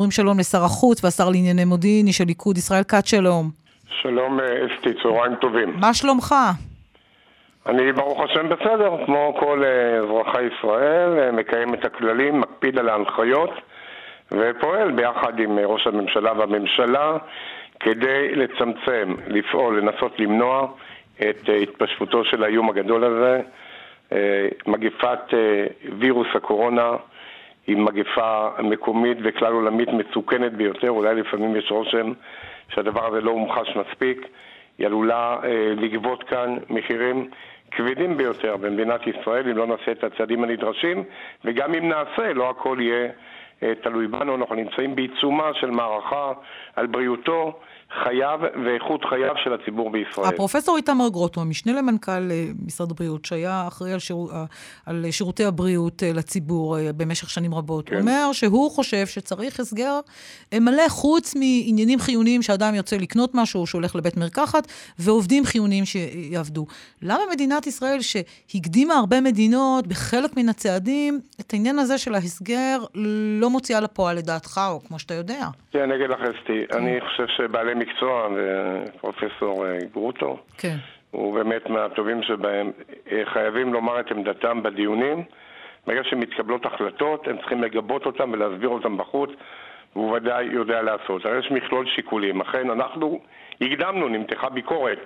אומרים שלום לשר החוץ והשר לענייני מודיעין, איש הליכוד, ישראל כץ, שלום. שלום אסתי, צהריים טובים. מה שלומך? אני ברוך השם בסדר, כמו כל אזרחי ישראל, מקיים את הכללים, מקפיד על ההנחיות ופועל ביחד עם ראש הממשלה והממשלה כדי לצמצם, לפעול, לנסות למנוע את התפשטותו של האיום הגדול הזה, מגפת וירוס הקורונה היא מגפה מקומית וכלל עולמית מסוכנת ביותר, אולי לפעמים יש רושם שהדבר הזה לא הומחש מספיק, היא עלולה אה, לגבות כאן מחירים כבדים ביותר במדינת ישראל אם לא נעשה את הצעדים הנדרשים, וגם אם נעשה, לא הכל יהיה אה, תלוי בנו, אנחנו נמצאים בעיצומה של מערכה על בריאותו חייו ואיכות חייו של הציבור בישראל. הפרופסור איתמר גרוטמן, משנה למנכ"ל אה, משרד הבריאות, שהיה אחראי על, שיר... אה, על שירותי הבריאות אה, לציבור במשך שנים רבות, כן. אומר שהוא חושב שצריך הסגר מלא חוץ מעניינים חיוניים שאדם יוצא לקנות משהו, שהולך לבית מרקחת, ועובדים חיוניים שיעבדו. למה מדינת ישראל, שהקדימה הרבה מדינות בחלק מן הצעדים, את העניין הזה של ההסגר לא מוציאה לפועל לדעתך, או כמו שאתה יודע? כן, אני אגיד לך, אסתי, אני חושב שבעלי מקצוע, ופרופסור אה, גרוטו, כן. הוא באמת מהטובים שבהם, אה, חייבים לומר את עמדתם בדיונים. ברגע שמתקבלות החלטות, הם צריכים לגבות אותם ולהסביר אותם בחוץ, והוא ודאי יודע לעשות. הרי יש מכלול שיקולים. אכן, אנחנו הקדמנו, נמתחה ביקורת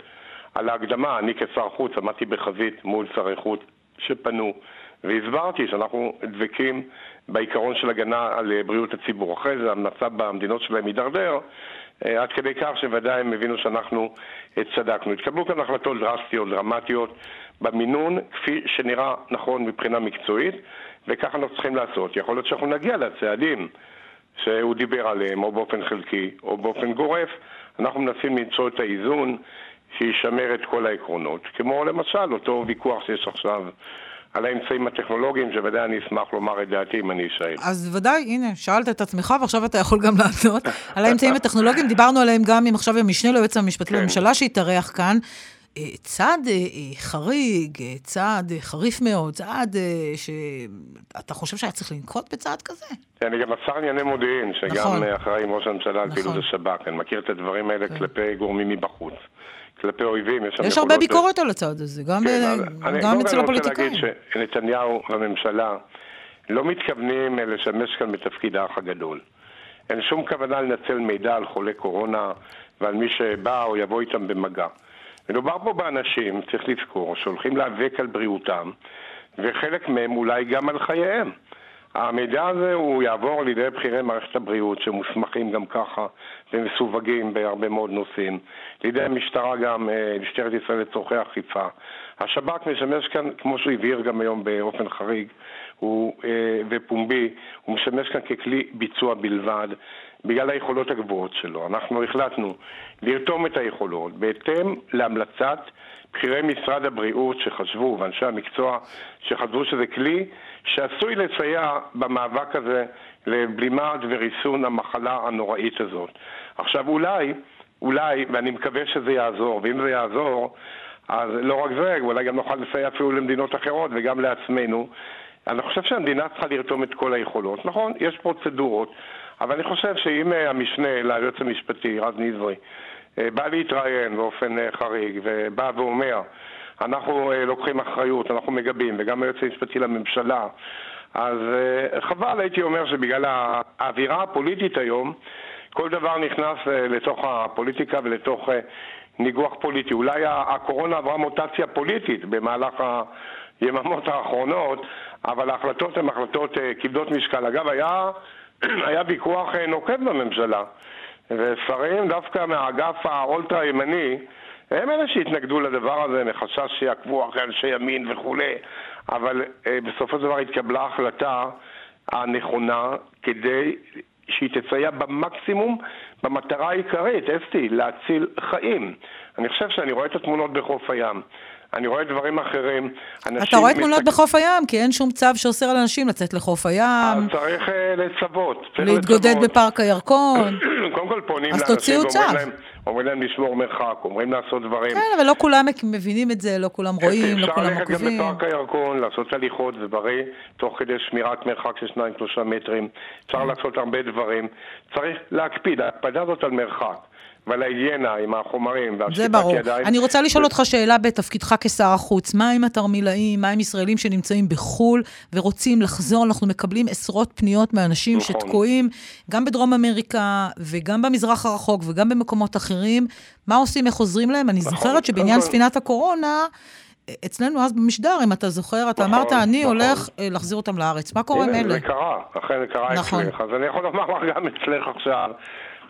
על ההקדמה. אני כשר חוץ עמדתי בחזית מול שרי חוץ שפנו, והסברתי שאנחנו דבקים בעיקרון של הגנה על אה, בריאות הציבור. אחרי זה המצב במדינות שלהם הידרדר, אה, עד כדי כך שוודאי הם הבינו שאנחנו אה, צדקנו. התקבלו כאן החלטות דרסטיות, דרמטיות, במינון, כפי שנראה נכון מבחינה מקצועית, וככה אנחנו צריכים לעשות. יכול להיות שאנחנו נגיע לצעדים שהוא דיבר עליהם, או באופן חלקי, או באופן גורף. אנחנו מנסים למצוא את האיזון שישמר את כל העקרונות. כמו למשל אותו ויכוח שיש עכשיו על האמצעים הטכנולוגיים, שוודאי אני אשמח לומר את דעתי אם אני אשאל. אז ודאי, הנה, שאלת את עצמך ועכשיו אתה יכול גם לענות על האמצעים הטכנולוגיים. דיברנו עליהם גם עם עכשיו המשנה ליועץ המשפטי כן. לממשלה שהתארח כאן. אה, צעד אה, אה, חריג, צעד חריף מאוד, צעד שאתה חושב שהיה צריך לנקוט בצעד כזה? כן, אני גם השר לענייני מודיעין, שגם נכון. אחראי עם ראש הממשלה על נכון. פעילות השב"כ. אני מכיר את הדברים האלה כן. כלפי גורמים מבחוץ. כלפי אויבים. יש, יש הרבה ביקורת על הצעד הזה, גם, כן, גם אצל הפוליטיקאים. אני רוצה להגיד שנתניהו והממשלה לא מתכוונים לשמש כאן בתפקיד האח הגדול. אין שום כוונה לנצל מידע על חולי קורונה ועל מי שבא או יבוא איתם במגע. מדובר פה באנשים, צריך לזכור, שהולכים להיאבק על בריאותם, וחלק מהם אולי גם על חייהם. המידע הזה הוא יעבור לידי בכירי מערכת הבריאות שמוסמכים גם ככה ומסווגים בהרבה מאוד נושאים, לידי המשטרה גם, אה, משטרת ישראל לצורכי אכיפה. השב"כ משמש כאן, כמו שהוא הבהיר גם היום באופן חריג הוא, אה, ופומבי, הוא משמש כאן ככלי ביצוע בלבד בגלל היכולות הגבוהות שלו. אנחנו החלטנו לרתום את היכולות בהתאם להמלצת בכירי משרד הבריאות שחשבו, ואנשי המקצוע שחשבו שזה כלי שעשוי לסייע במאבק הזה לבלימת וריסון המחלה הנוראית הזאת. עכשיו אולי, אולי, ואני מקווה שזה יעזור, ואם זה יעזור, אז לא רק זה, אולי גם נוכל לסייע אפילו למדינות אחרות וגם לעצמנו. אני חושב שהמדינה צריכה לרתום את כל היכולות. נכון, יש פרוצדורות, אבל אני חושב שאם אה, המשנה ליועץ המשפטי, רז נזרי, אה, בא להתראיין באופן אה, חריג ובא ואומר אנחנו לוקחים אחריות, אנחנו מגבים, וגם היועץ המשפטי לממשלה, אז חבל, הייתי אומר, שבגלל האווירה הפוליטית היום, כל דבר נכנס לתוך הפוליטיקה ולתוך ניגוח פוליטי. אולי הקורונה עברה מוטציה פוליטית במהלך היממות האחרונות, אבל ההחלטות הן החלטות כבדות משקל. אגב, היה, היה ויכוח נוקב בממשלה. ושרים דווקא מהאגף האולטרה ימני הם אלה שהתנגדו לדבר הזה מחשש שיעקבו אחרי אנשי ימין וכולי, אבל אה, בסופו של דבר התקבלה החלטה הנכונה כדי שהיא תסייע במקסימום במטרה העיקרית, אסתי, להציל חיים. אני חושב שאני רואה את התמונות בחוף הים. אני רואה דברים אחרים. אתה רואה תמונות בחוף הים, כי אין שום צו שאוסר על אנשים לצאת לחוף הים. אז צריך uh, לצוות. להתגודד בפארק הירקון. קודם כל פונים לאנשים ואומרים להם, אומרים להם לשמור מרחק, אומרים לעשות דברים. כן, אבל לא כולם מבינים את זה, לא כולם רואים, לא כולם עוקבים. אפשר ללכת גם בפארק הירקון, לעשות הליכות ובריא, תוך כדי שמירת מרחק של 2-3 מטרים. אפשר לעשות הרבה דברים. צריך להקפיד, ההקפדה הזאת על מרחק. ועל ההיגיינה עם החומרים זה ברור. ידיים. אני רוצה לשאול אותך שאלה בתפקידך כשר החוץ. מה עם התרמילאים, מה עם ישראלים שנמצאים בחו"ל ורוצים לחזור? אנחנו מקבלים עשרות פניות מאנשים נכון. שתקועים גם בדרום אמריקה וגם במזרח הרחוק וגם במקומות אחרים. מה עושים, איך עוזרים להם? אני נכון. זוכרת שבעניין נכון. ספינת הקורונה... אצלנו אז במשדר, אם אתה זוכר, אתה נכון, אמרת, אני נכון. הולך אה, להחזיר אותם לארץ. מה קורה עם אלה? זה קרה, אכן זה קרה נכון. אצלך. אז אני יכול לומר גם אצלך עכשיו,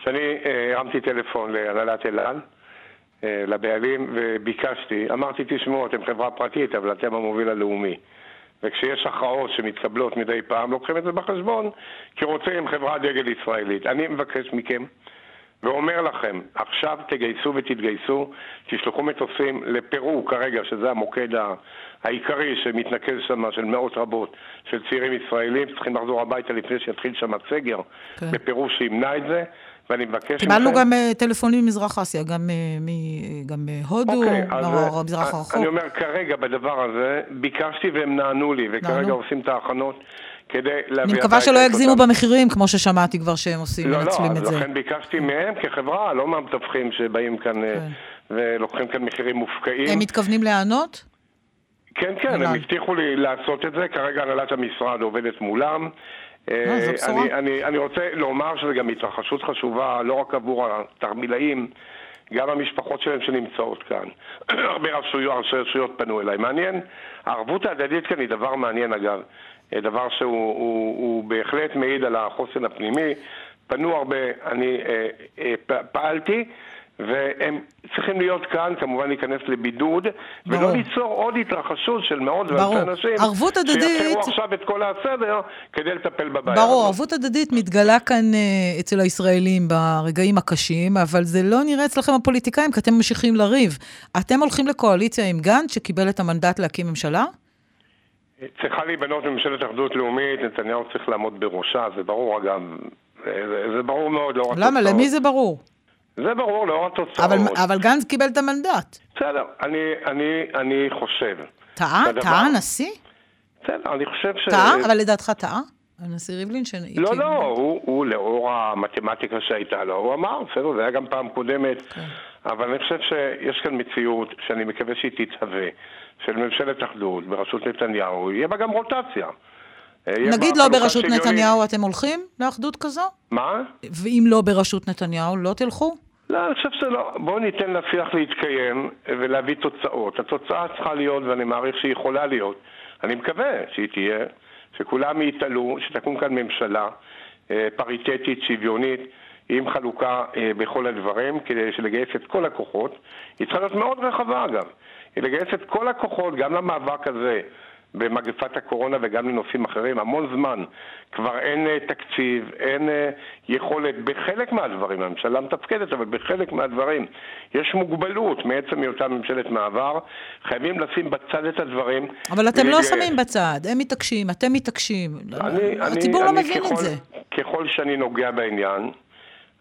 שאני אה, הרמתי טלפון להנהלת אל על, אה, לבעלים, וביקשתי, אמרתי, תשמעו, אתם חברה פרטית, אבל אתם המוביל הלאומי. וכשיש הכרעות שמתקבלות מדי פעם, לוקחים את זה בחשבון, כי רוצים חברת דגל ישראלית. אני מבקש מכם, ואומר לכם, עכשיו תגייסו ותתגייסו, תשלחו מטוסים לפרו כרגע, שזה המוקד העיקרי שמתנקז שם, של מאות רבות של צעירים ישראלים, צריכים לחזור הביתה לפני שיתחיל שם הסגר, כן. בפרו שימנע את זה. ואני מבקש קיבלנו מכם... גם uh, טלפונים ממזרח אסיה, גם, גם מהודו, אוקיי, מהמזרח הרחוק. אני אומר, כרגע בדבר הזה, ביקשתי והם נענו לי, וכרגע נענו. עושים את ההכנות כדי להביא... אני מקווה שלא יגזימו במחירים, כמו ששמעתי כבר שהם עושים, לא, מנצלים לא, את זה. לא, לא, לכן ביקשתי מהם כחברה, לא מהמתווכים שבאים כאן אה, כן. ולוקחים כאן מחירים מופקעים. הם מתכוונים להיענות? כן, כן, הם הבטיחו לי לעשות את זה, כרגע הנהלת המשרד עובדת מולם. אה, אה, אני, אני, אני רוצה לומר שזו גם התרחשות חשובה לא רק עבור התרמילאים, גם המשפחות שלהם שנמצאות כאן. הרבה רשויות, רשויות פנו אליי. מעניין, הערבות ההדדית כאן היא דבר מעניין אגב. אה, דבר שהוא הוא, הוא בהחלט מעיד על החוסן הפנימי. פנו הרבה, אני אה, אה, פעלתי. והם צריכים להיות כאן, כמובן להיכנס לבידוד, ברור. ולא ליצור עוד התרחשות של מאות ואלפי אנשים, ערבות הדדית... שיפרו עכשיו את כל הסדר כדי לטפל בבעיה ברור, הזאת. ערבות הדדית מתגלה כאן uh, אצל הישראלים ברגעים הקשים, אבל זה לא נראה אצלכם הפוליטיקאים, כי אתם ממשיכים לריב. אתם הולכים לקואליציה עם גנץ, שקיבל את המנדט להקים ממשלה? צריכה להיבנות ממשלת אחדות לאומית, נתניהו צריך לעמוד בראשה, זה ברור אגב, זה, זה ברור מאוד לאור התוצאות. למה? למי זה ברור? זה ברור לאור התוצאות. אבל, אבל גנץ קיבל את המנדט. בסדר, אני, אני, אני חושב. טעה? טעה הנשיא? בסדר, אני חושב ש... טעה? אבל לדעתך טעה? הנשיא ריבלין ש... לא, לא, הוא, הוא לאור המתמטיקה שהייתה לו, הוא אמר, בסדר, זה היה גם פעם קודמת, כן. אבל אני חושב שיש כאן מציאות שאני מקווה שהיא תתהווה, של ממשלת אחדות בראשות נתניהו, יהיה בה גם רוטציה. נגיד לא בראשות נתניהו אתם הולכים לאחדות כזו? מה? ואם לא בראשות נתניהו, לא תלכו? לא, אני חושב שלא. בואו ניתן לשיח להתקיים ולהביא תוצאות. התוצאה צריכה להיות, ואני מעריך שהיא יכולה להיות, אני מקווה שהיא תהיה, שכולם יתעלו, שתקום כאן ממשלה אה, פריטטית, שוויונית, עם חלוקה אה, בכל הדברים, כדי לגייס את כל הכוחות. היא צריכה להיות מאוד רחבה אגב. היא לגייס את כל הכוחות, גם למאבק הזה. במגפת הקורונה וגם לנושאים אחרים, המון זמן. כבר אין uh, תקציב, אין uh, יכולת, בחלק מהדברים, הממשלה מתפקדת, אבל בחלק מהדברים יש מוגבלות מעצם היותה ממשלת מעבר. חייבים לשים בצד את הדברים. אבל אתם לא שמים בצד, הם מתעקשים, אתם מתעקשים. אני, הציבור אני, לא אני מבין ככל, את זה. ככל שאני נוגע בעניין,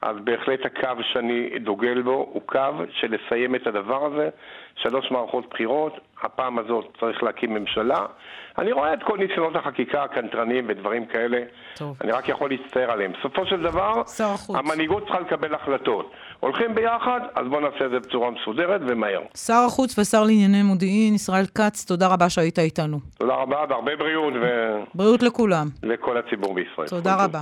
אז בהחלט הקו שאני דוגל בו הוא קו של לסיים את הדבר הזה. שלוש מערכות בחירות, הפעם הזאת צריך להקים ממשלה. אני רואה את כל ניסיונות החקיקה הקנטרניים ודברים כאלה. טוב. אני רק יכול להצטער עליהם. בסופו של דבר, המנהיגות צריכה לקבל החלטות. הולכים ביחד, אז בואו נעשה את זה בצורה מסודרת ומהר. שר החוץ ושר לענייני מודיעין, ישראל כץ, תודה רבה שהיית איתנו. תודה רבה, והרבה בריאות. ו... בריאות לכולם. לכל הציבור בישראל. תודה רבה.